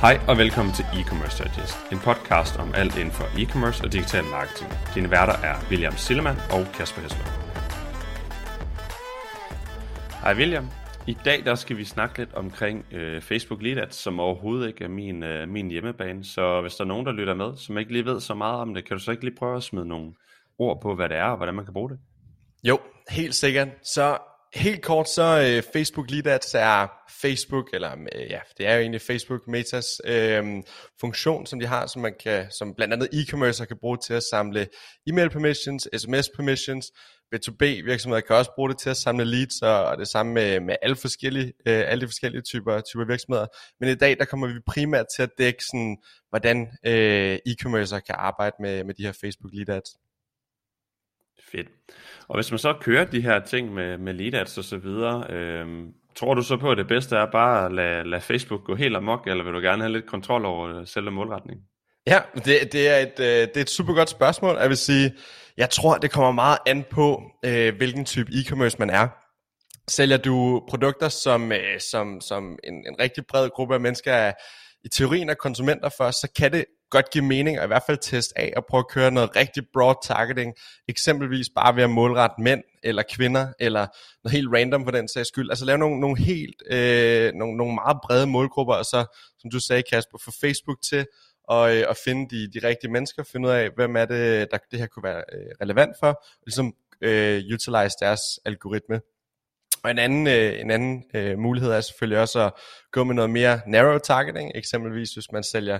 Hej og velkommen til E-Commerce Digest, en podcast om alt inden for e-commerce og digital marketing. Dine værter er William Sillemann og Kasper Hesler. Hej William. I dag der skal vi snakke lidt omkring øh, Facebook Lead Ads, som overhovedet ikke er min, øh, min hjemmebane. Så hvis der er nogen, der lytter med, som ikke lige ved så meget om det, kan du så ikke lige prøve at smide nogle ord på, hvad det er og hvordan man kan bruge det? Jo, helt sikkert. Så helt kort, så øh, Facebook Lead er Facebook, eller øh, ja, det er jo egentlig Facebook Metas øh, funktion, som de har, som man kan, som blandt andet e-commerce kan bruge til at samle e-mail permissions, sms permissions, B2B virksomheder kan også bruge det til at samle leads, og det samme med, med alle, forskellige, øh, alle de forskellige typer, typer virksomheder. Men i dag, der kommer vi primært til at dække sådan, hvordan øh, e-commerce kan arbejde med, med de her Facebook Lead Ads. Fedt. Og hvis man så kører de her ting med, med lead ads og så videre, øhm, tror du så på, at det bedste er bare at lade, lade Facebook gå helt amok, eller vil du gerne have lidt kontrol over øh, selve målretningen? Ja, det, det, er et, øh, det er et super godt spørgsmål. Jeg vil sige, jeg tror, det kommer meget an på, øh, hvilken type e-commerce man er. Sælger du produkter, som, øh, som, som en, en rigtig bred gruppe af mennesker er, i teorien er konsumenter for, så kan det godt give mening at i hvert fald teste af og prøve at køre noget rigtig broad targeting, eksempelvis bare ved at målrette mænd eller kvinder, eller noget helt random for den sags skyld. Altså lave nogle, nogle helt, øh, nogle, nogle meget brede målgrupper, og så, som du sagde Kasper, få Facebook til og, øh, at finde de, de rigtige mennesker, finde ud af, hvem er det, der det her kunne være øh, relevant for, og ligesom øh, utilize deres algoritme. Og en anden, øh, en anden øh, mulighed er selvfølgelig også at gå med noget mere narrow targeting, eksempelvis hvis man sælger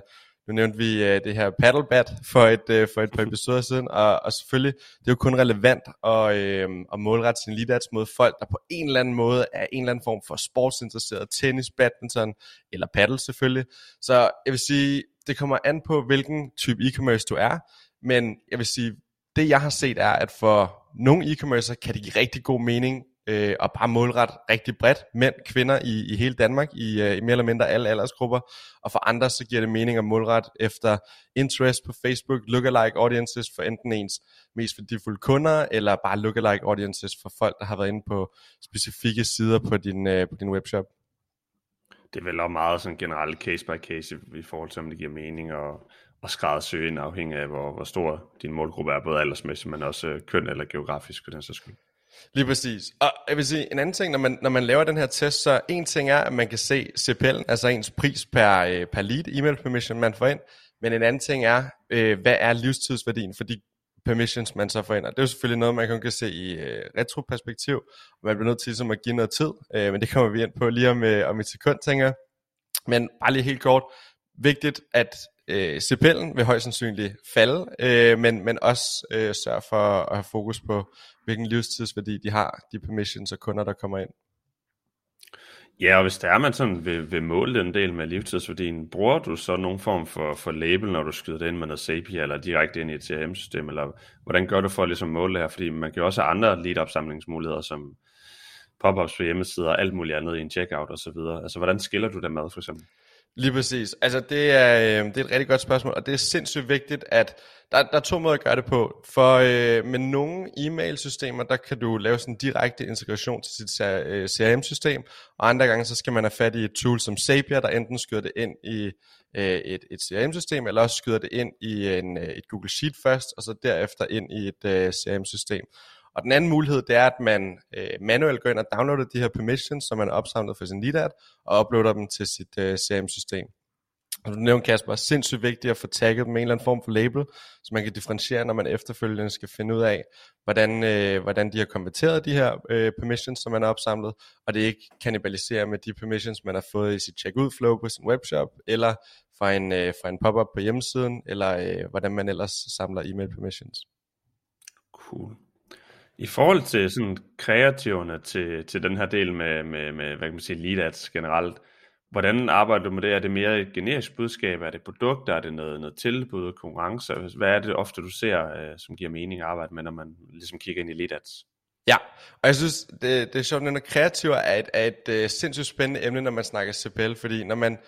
nu nævnte vi uh, det her paddlebat for et, uh, for et par episoder siden, og, og selvfølgelig, det er jo kun relevant at, uh, at målrette sin lead ads mod folk, der på en eller anden måde er en eller anden form for sportsinteresseret, tennis, badminton eller paddle selvfølgelig. Så jeg vil sige, det kommer an på, hvilken type e-commerce du er, men jeg vil sige, det jeg har set er, at for nogle e-commercer kan det give rigtig god mening øh, og bare målret rigtig bredt, mænd, kvinder i, i hele Danmark, i, øh, i mere eller mindre alle aldersgrupper, og for andre så giver det mening at målret efter interest på Facebook, lookalike audiences for enten ens mest værdifulde kunder, eller bare lookalike audiences for folk, der har været inde på specifikke sider på din, øh, på din webshop. Det er vel også meget sådan generelt case by case i, forhold til, om det giver mening og og skræddersøge ind afhængig af, hvor, hvor stor din målgruppe er, både aldersmæssigt, men også øh, køn eller geografisk for den så skyld. Lige præcis. Og jeg vil sige, en anden ting, når man, når man laver den her test, så en ting er, at man kan se CPL'en, altså ens pris per, øh, per lead, email permission, man får ind. Men en anden ting er, øh, hvad er livstidsværdien for de permissions, man så får ind. Og det er jo selvfølgelig noget, man kan se i øh, retroperspektiv, man bliver nødt til ligesom at give noget tid, øh, men det kommer vi ind på lige om, øh, om et sekund, tænker jeg. Men bare lige helt kort, vigtigt, at øh, CPL'en vil højst sandsynligt falde, øh, men, men også øh, sørge for at have fokus på, hvilken livstidsværdi de har, de permissions og kunder, der kommer ind. Ja, og hvis der er man sådan vil, vil måle den del med livstidsværdien, bruger du så nogen form for, for label, når du skyder det ind med noget Zapier, eller direkte ind i et CRM-system, eller hvordan gør du for at ligesom måle det her? Fordi man kan jo også have andre lead-opsamlingsmuligheder, som pop-ups på hjemmesider og alt muligt andet i en checkout og så videre. Altså, hvordan skiller du det med, for eksempel? Lige præcis. Altså det er, øh, det er et rigtig godt spørgsmål, og det er sindssygt vigtigt, at der, der er to måder at gøre det på. For øh, med nogle e-mail-systemer, der kan du lave sådan en direkte integration til sit øh, CRM-system, og andre gange så skal man have fat i et tool som Zapier, der enten skyder det ind i øh, et, et CRM-system, eller også skyder det ind i en, øh, et Google Sheet først, og så derefter ind i et øh, CRM-system. Og den anden mulighed, det er, at man øh, manuelt går ind og downloader de her permissions, som man har opsamlet for sin LeadAd, og uploader dem til sit øh, CRM-system. Og du nævnte Kasper, sindssygt vigtigt at få tagget dem med en eller anden form for label, så man kan differentiere, når man efterfølgende skal finde ud af, hvordan, øh, hvordan de har konverteret de her øh, permissions, som man har opsamlet, og det ikke kannibaliserer med de permissions, man har fået i sit checkout flow på sin webshop, eller fra en, øh, fra en pop-up på hjemmesiden, eller øh, hvordan man ellers samler e-mail permissions. Cool. I forhold til sådan kreativerne til, til den her del med, med, med hvad kan man sige, lead ads generelt, hvordan arbejder du med det? Er det mere et generisk budskab? Er det produkter? Er det noget, noget tilbud, konkurrence? Hvad er det ofte, du ser, øh, som giver mening at arbejde med, når man ligesom kigger ind i lead ads? Ja, og jeg synes, det, det er sjovt, at kreativ er et, er et uh, sindssygt spændende emne, når man snakker CPL, fordi når man,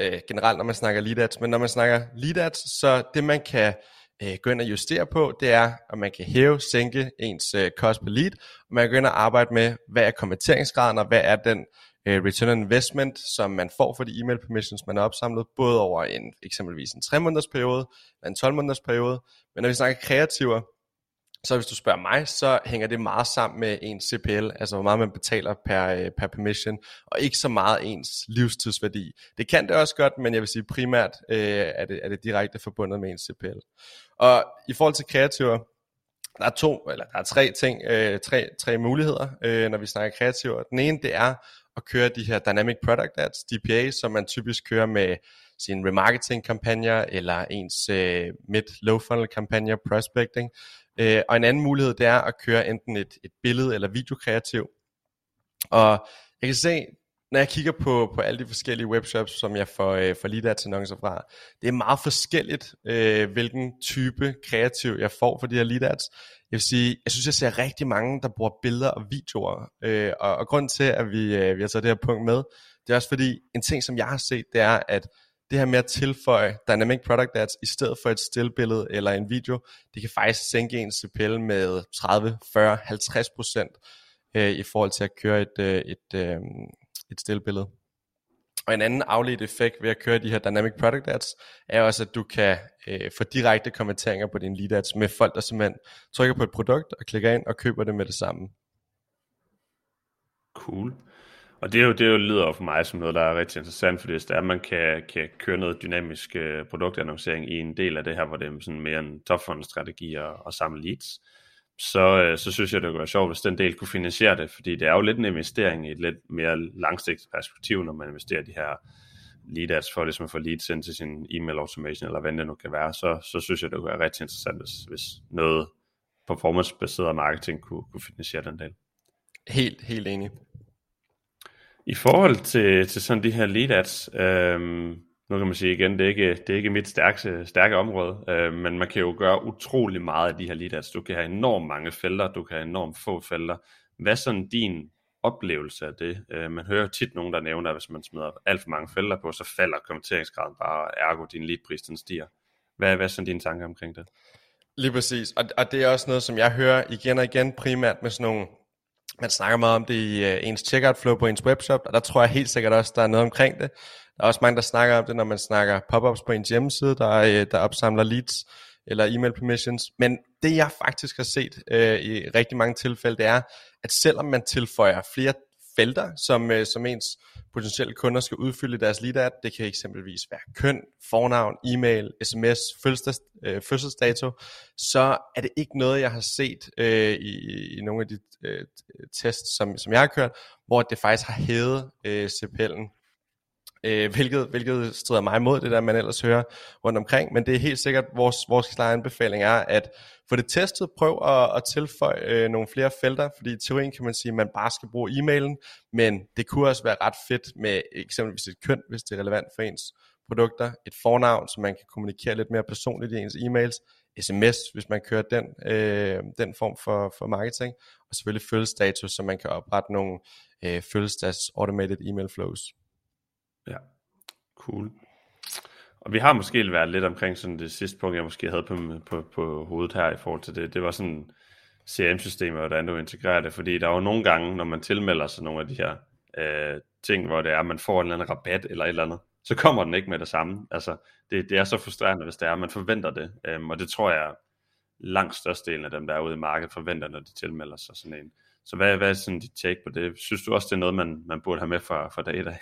uh, generelt når man snakker lead ads, men når man snakker lead ads, så det man kan øh, Øh, gå ind og justere på, det er, at man kan hæve, sænke ens øh, cost per lead, og man kan gå ind og arbejde med, hvad er konverteringsgraden, og hvad er den øh, return on investment, som man får for de e-mail permissions, man har opsamlet, både over en eksempelvis en 3 måneders periode, eller en 12 måneders periode. Men når vi snakker kreativer, så hvis du spørger mig, så hænger det meget sammen med ens CPL, altså hvor meget man betaler per, øh, per permission, og ikke så meget ens livstidsværdi. Det kan det også godt, men jeg vil sige primært øh, er, det, er det direkte forbundet med ens CPL. Og i forhold til kreativer, der er to, eller der er tre ting, øh, tre, tre muligheder, øh, når vi snakker kreativer. Den ene, det er at køre de her Dynamic Product Ads, DPA, som man typisk kører med sine remarketing kampagner eller ens øh, mid-low funnel kampagner, prospecting. Øh, og en anden mulighed, det er at køre enten et, et billede eller videokreativ. Og jeg kan se, når jeg kigger på, på alle de forskellige webshops, som jeg får, øh, får lead ads annoncer fra, det er meget forskelligt, øh, hvilken type kreativ jeg får for de her lead ads. Jeg vil sige, jeg synes, jeg ser rigtig mange, der bruger billeder og videoer. Øh, og, og grund til, at vi, øh, vi har taget det her punkt med, det er også fordi, en ting, som jeg har set, det er, at det her med at tilføje Dynamic Product Ads i stedet for et stillbillede eller en video, det kan faktisk sænke ens CPL med 30, 40, 50 procent øh, i forhold til at køre et, øh, et, øh, et stillbillede. Og en anden afledt effekt ved at køre de her Dynamic Product Ads, er også, at du kan øh, få direkte konverteringer på dine lead ads med folk, der simpelthen trykker på et produkt og klikker ind og køber det med det samme. Cool. Og det, er jo, det er jo lyder for mig som noget, der er rigtig interessant, fordi hvis det er, at man kan, kan køre noget dynamisk øh, produktannoncering i en del af det her, hvor det er sådan mere en topfund-strategi og, og samle leads, så, øh, så synes jeg, det kunne være sjovt, hvis den del kunne finansiere det, fordi det er jo lidt en investering i et lidt mere langsigtet perspektiv, når man investerer de her lead ads for ligesom at få leads ind til sin e-mail automation, eller hvad det nu kan være, så, så synes jeg, det kunne være rigtig interessant, hvis, hvis noget performance-baseret marketing kunne, kunne finansiere den del. Helt, helt enig. I forhold til, til sådan de her lead ads, øhm, nu kan man sige igen, det er ikke, det er ikke mit stærke, stærke område, øh, men man kan jo gøre utrolig meget af de her lead ads. Du kan have enormt mange felter, du kan have enormt få felter. Hvad er sådan din oplevelse af det? Øh, man hører tit nogen, der nævner, at hvis man smider alt for mange felter på, så falder konverteringsgraden bare, ergo din leadpris den stiger. Hvad, hvad er sådan dine tanker omkring det? Lige præcis, og, og det er også noget, som jeg hører igen og igen, primært med sådan nogle man snakker meget om det i øh, ens checkout flow på ens webshop, og der tror jeg helt sikkert også, der er noget omkring det. Der er også mange, der snakker om det, når man snakker pop-ups på ens hjemmeside, der, øh, der opsamler leads eller email permissions. Men det jeg faktisk har set øh, i rigtig mange tilfælde, det er, at selvom man tilføjer flere felter, som, øh, som ens potentielle kunder skal udfylde deres lead ad. Det kan eksempelvis være køn, fornavn, e-mail, sms, fødselsdags, øh, fødselsdato. Så er det ikke noget, jeg har set øh, i, i nogle af de øh, tests, som, som jeg har kørt, hvor det faktisk har hævet øh, CPL'en øh, hvilket, hvilket strider mig imod det der, man ellers hører rundt omkring, men det er helt sikkert, vores, vores klare anbefaling er, at få det testet, prøv at, at tilføje øh, nogle flere felter, fordi i teorien kan man sige, at man bare skal bruge e-mailen, men det kunne også være ret fedt med eksempelvis et køn, hvis det er relevant for ens produkter, et fornavn, så man kan kommunikere lidt mere personligt i ens e-mails, sms, hvis man kører den, øh, den form for, for marketing, og selvfølgelig følgestatus, så man kan oprette nogle øh, følgestats automated email flows. Ja, cool. Og vi har måske været lidt omkring sådan det sidste punkt, jeg måske havde på, på, på hovedet her i forhold til det. Det var sådan CRM-systemet, hvordan du integrerer det. Fordi der er jo nogle gange, når man tilmelder sig nogle af de her øh, ting, hvor det er, at man får en eller anden rabat eller et eller andet, så kommer den ikke med det samme. Altså, det, det er så frustrerende, hvis det er, at man forventer det. Øhm, og det tror jeg, langt størstedelen af dem, der er ude i markedet, forventer, når de tilmelder sig sådan en. Så hvad, hvad er sådan dit take på det? Synes du også, det er noget, man, man burde have med fra, fra dag i dag?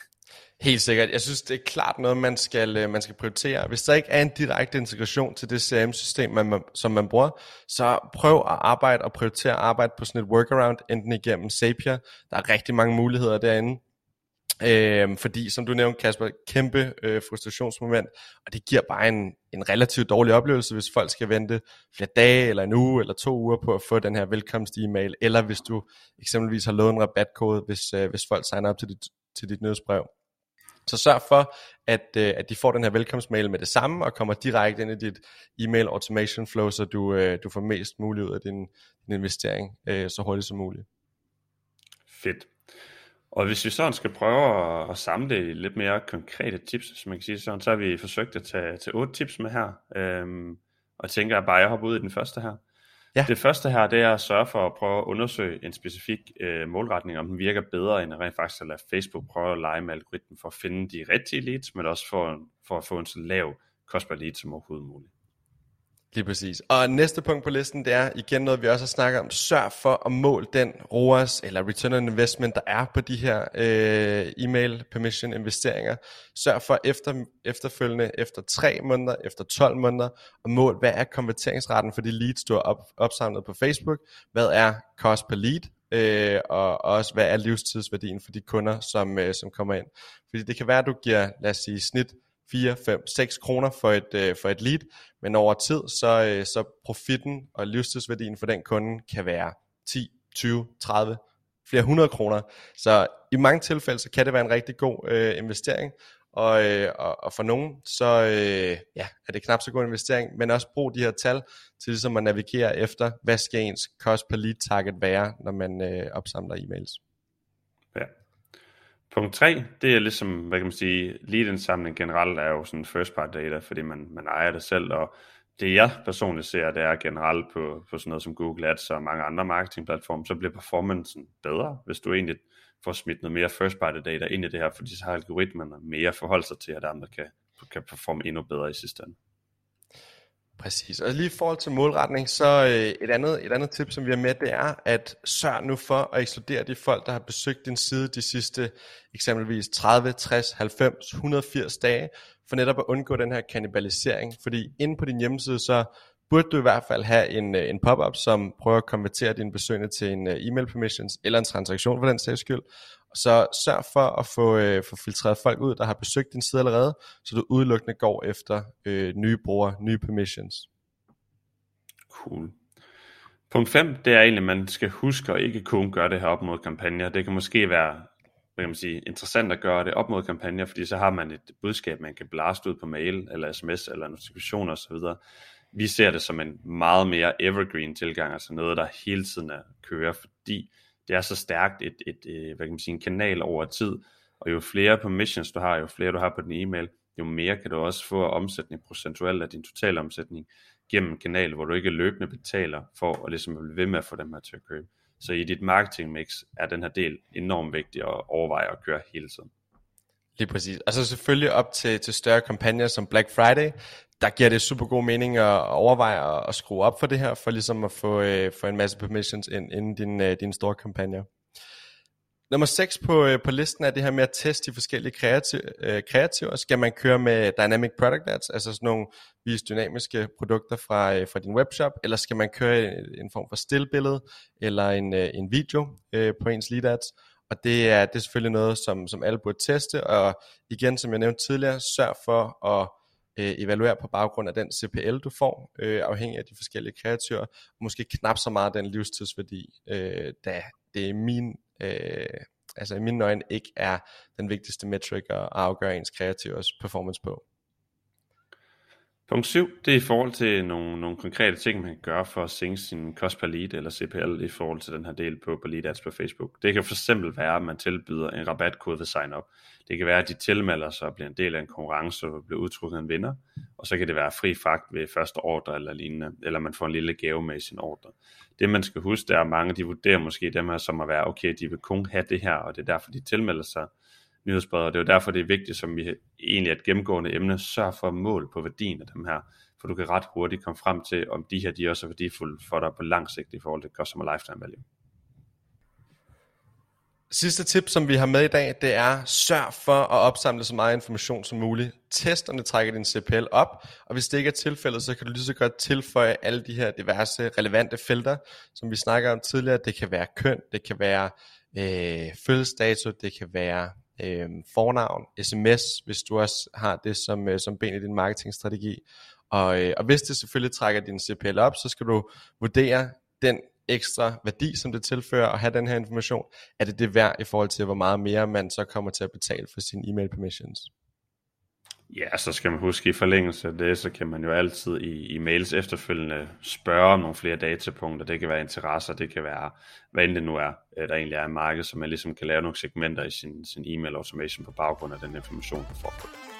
Helt sikkert. Jeg synes, det er klart noget, man skal, øh, man skal prioritere. Hvis der ikke er en direkte integration til det CRM-system, man, som man bruger, så prøv at arbejde og prioritere at arbejde på sådan et workaround, enten igennem Zapier. Der er rigtig mange muligheder derinde. Øhm, fordi, som du nævnte, Kasper, kæmpe øh, frustrationsmoment, og det giver bare en, en relativt dårlig oplevelse, hvis folk skal vente flere dage, eller en uge, eller to uger på at få den her velkomst-e-mail, eller hvis du eksempelvis har lovet en rabatkode, hvis, øh, hvis folk signer op til dit, til dit nyhedsbrev. Så sørg for, at, øh, at de får den her velkomstmail med det samme, og kommer direkte ind i dit e-mail automation flow, så du, øh, du får mest muligt ud af din, din investering øh, så hurtigt som muligt. Fedt. Og hvis vi sådan skal prøve at, at samle lidt mere konkrete tips, som man kan sige sådan, så har vi forsøgt at tage, tage otte tips med her. Øhm, Og tænker jeg bare, at jeg hopper ud i den første her. Ja. Det første her, det er at sørge for at prøve at undersøge en specifik øh, målretning, om den virker bedre, end at rent faktisk at lade Facebook prøve at lege med algoritmen for at finde de rigtige leads, men også for, for at få en så lav kost per lead som overhovedet muligt. Lige præcis. Og næste punkt på listen, det er igen noget, vi også har snakket om. Sørg for at måle den ROAS, eller Return on Investment, der er på de her øh, e-mail permission investeringer. Sørg for efter, efterfølgende, efter 3 måneder, efter 12 måneder, at måle, hvad er konverteringsraten for de leads, du har op, opsamlet på Facebook? Hvad er cost per lead? Øh, og også, hvad er livstidsværdien for de kunder, som, øh, som kommer ind? Fordi det kan være, at du giver, lad os sige, snit 4, 5, 6 kroner for et, øh, for et lead, men over tid, så, øh, så profitten og livstidsværdien for den kunde kan være 10, 20, 30, flere hundrede kroner. Så i mange tilfælde, så kan det være en rigtig god øh, investering, og, øh, og, og for nogen, så øh, ja, er det knap så god investering, men også brug de her tal til ligesom at navigere efter, hvad skal ens cost per lead target være, når man øh, opsamler e-mails. Punkt 3, det er ligesom, hvad kan man sige, lead-indsamling generelt er jo sådan first party data, fordi man, man ejer det selv, og det jeg personligt ser, det er generelt på, på sådan noget som Google Ads og mange andre marketingplatforme, så bliver performancen bedre, hvis du egentlig får smidt noget mere first party data ind i det her, fordi så har algoritmerne mere forhold sig til, at andre kan, kan performe endnu bedre i sidste ende. Præcis. Og lige i forhold til målretning, så øh, et, andet, et andet tip, som vi har med, det er at sørg nu for at ekskludere de folk, der har besøgt din side de sidste eksempelvis 30, 60, 90, 180 dage, for netop at undgå den her kanibalisering. Fordi inde på din hjemmeside, så burde du i hvert fald have en, øh, en pop-up, som prøver at konvertere dine besøgende til en øh, e-mail permissions, eller en transaktion for den sags skyld. Så sørg for at få, øh, få filtreret folk ud, der har besøgt din side allerede, så du udelukkende går efter øh, nye brugere, nye permissions. Cool. Punkt 5, det er egentlig, at man skal huske at ikke kun gøre det her op mod kampagner. Det kan måske være hvad kan man sige, interessant at gøre det op mod kampagner, fordi så har man et budskab, man kan blaste ud på mail, eller sms, eller notifikationer osv. Vi ser det som en meget mere evergreen tilgang, altså noget, der hele tiden er kører, fordi det er så stærkt et, et, et hvad kan man sige, en kanal over tid, og jo flere permissions du har, jo flere du har på din e-mail, jo mere kan du også få omsætning procentuelt af din totale omsætning gennem en kanal, hvor du ikke løbende betaler for at ligesom blive ved med at få dem her til at købe. Så i dit marketing mix er den her del enormt vigtig at overveje at køre hele tiden. Lige præcis. Altså selvfølgelig op til, til større kampagner som Black Friday, der giver det super god mening at overveje at, at skrue op for det her, for ligesom at få, øh, få en masse permissions ind, inden din, øh, din store kampagne. Nummer 6 på, øh, på listen er det her med at teste de forskellige kreativ, øh, kreativer. Skal man køre med Dynamic Product Ads, altså sådan nogle vis dynamiske produkter fra, øh, fra din webshop, eller skal man køre en, en form for stillbillede eller en, øh, en video øh, på ens lead ads? Og det er, det er selvfølgelig noget, som, som alle burde teste, og igen, som jeg nævnte tidligere, sørg for at øh, evaluere på baggrund af den CPL, du får, øh, afhængig af de forskellige kreativer, måske knap så meget den livstidsværdi, øh, da det er min, øh, altså i mine øjne ikke er den vigtigste metric at afgøre ens kreativers performance på. Punkt 7, det er i forhold til nogle, nogle konkrete ting, man kan gøre for at sænke sin cost per lead eller CPL i forhold til den her del på, på lead ads på Facebook. Det kan for eksempel være, at man tilbyder en rabatkode ved sign up. Det kan være, at de tilmelder sig og bliver en del af en konkurrence og bliver udtrukket en vinder. Og så kan det være fri fragt ved første ordre eller lignende, eller man får en lille gave med i sin ordre. Det man skal huske, det er, at mange de vurderer måske dem her som at være, okay, de vil kun have det her, og det er derfor, de tilmelder sig nyhedsbreder. Det er jo derfor, det er vigtigt, som vi egentlig er et gennemgående emne, sørg for at mål på værdien af dem her, for du kan ret hurtigt komme frem til, om de her de også er værdifulde for dig på lang sigt i forhold til customer lifetime value. Sidste tip, som vi har med i dag, det er sørg for at opsamle så meget information som muligt. Test, om det trækker din CPL op, og hvis det ikke er tilfældet, så kan du lige så godt tilføje alle de her diverse relevante felter, som vi snakker om tidligere. Det kan være køn, det kan være øh, fødselsdato, det kan være øh, fornavn, sms, hvis du også har det som, øh, som ben i din marketingstrategi. Og, øh, og hvis det selvfølgelig trækker din CPL op, så skal du vurdere den ekstra værdi, som det tilfører at have den her information. Er det det værd i forhold til, hvor meget mere man så kommer til at betale for sine e-mail permissions? Ja, så skal man huske i forlængelse af det, så kan man jo altid i, i mails efterfølgende spørge om nogle flere datapunkter. Det kan være interesser, det kan være, hvad end det nu er, øh, der egentlig er i markedet, så man ligesom kan lave nogle segmenter i sin, sin e-mail automation på baggrund af den information, du får.